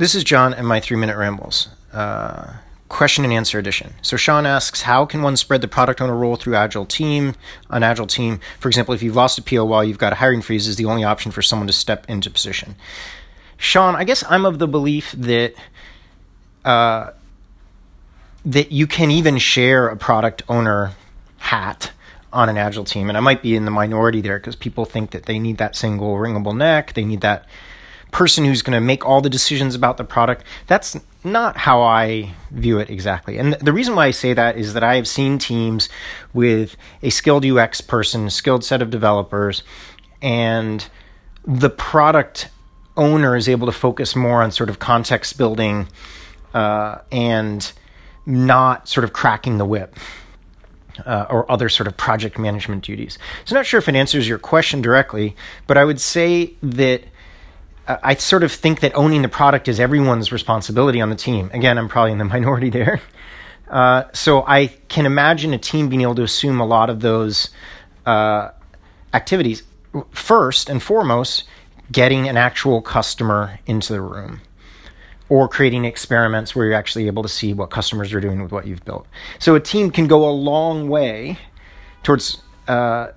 This is John and my three minute rambles. Uh, question and answer edition. So Sean asks, how can one spread the product owner role through Agile team, an Agile team? For example, if you've lost a PO while you've got a hiring freeze, is the only option for someone to step into position. Sean, I guess I'm of the belief that uh, that you can even share a product owner hat on an agile team and i might be in the minority there because people think that they need that single wringable neck they need that person who's going to make all the decisions about the product that's not how i view it exactly and the reason why i say that is that i have seen teams with a skilled ux person a skilled set of developers and the product owner is able to focus more on sort of context building uh, and not sort of cracking the whip uh, or other sort of project management duties. So, not sure if it answers your question directly, but I would say that I sort of think that owning the product is everyone's responsibility on the team. Again, I'm probably in the minority there. Uh, so, I can imagine a team being able to assume a lot of those uh, activities. First and foremost, getting an actual customer into the room or creating experiments where you're actually able to see what customers are doing with what you've built. So a team can go a long way towards uh,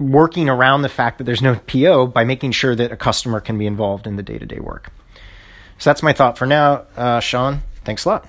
working around the fact that there's no PO by making sure that a customer can be involved in the day to day work. So that's my thought for now, uh, Sean. Thanks a lot.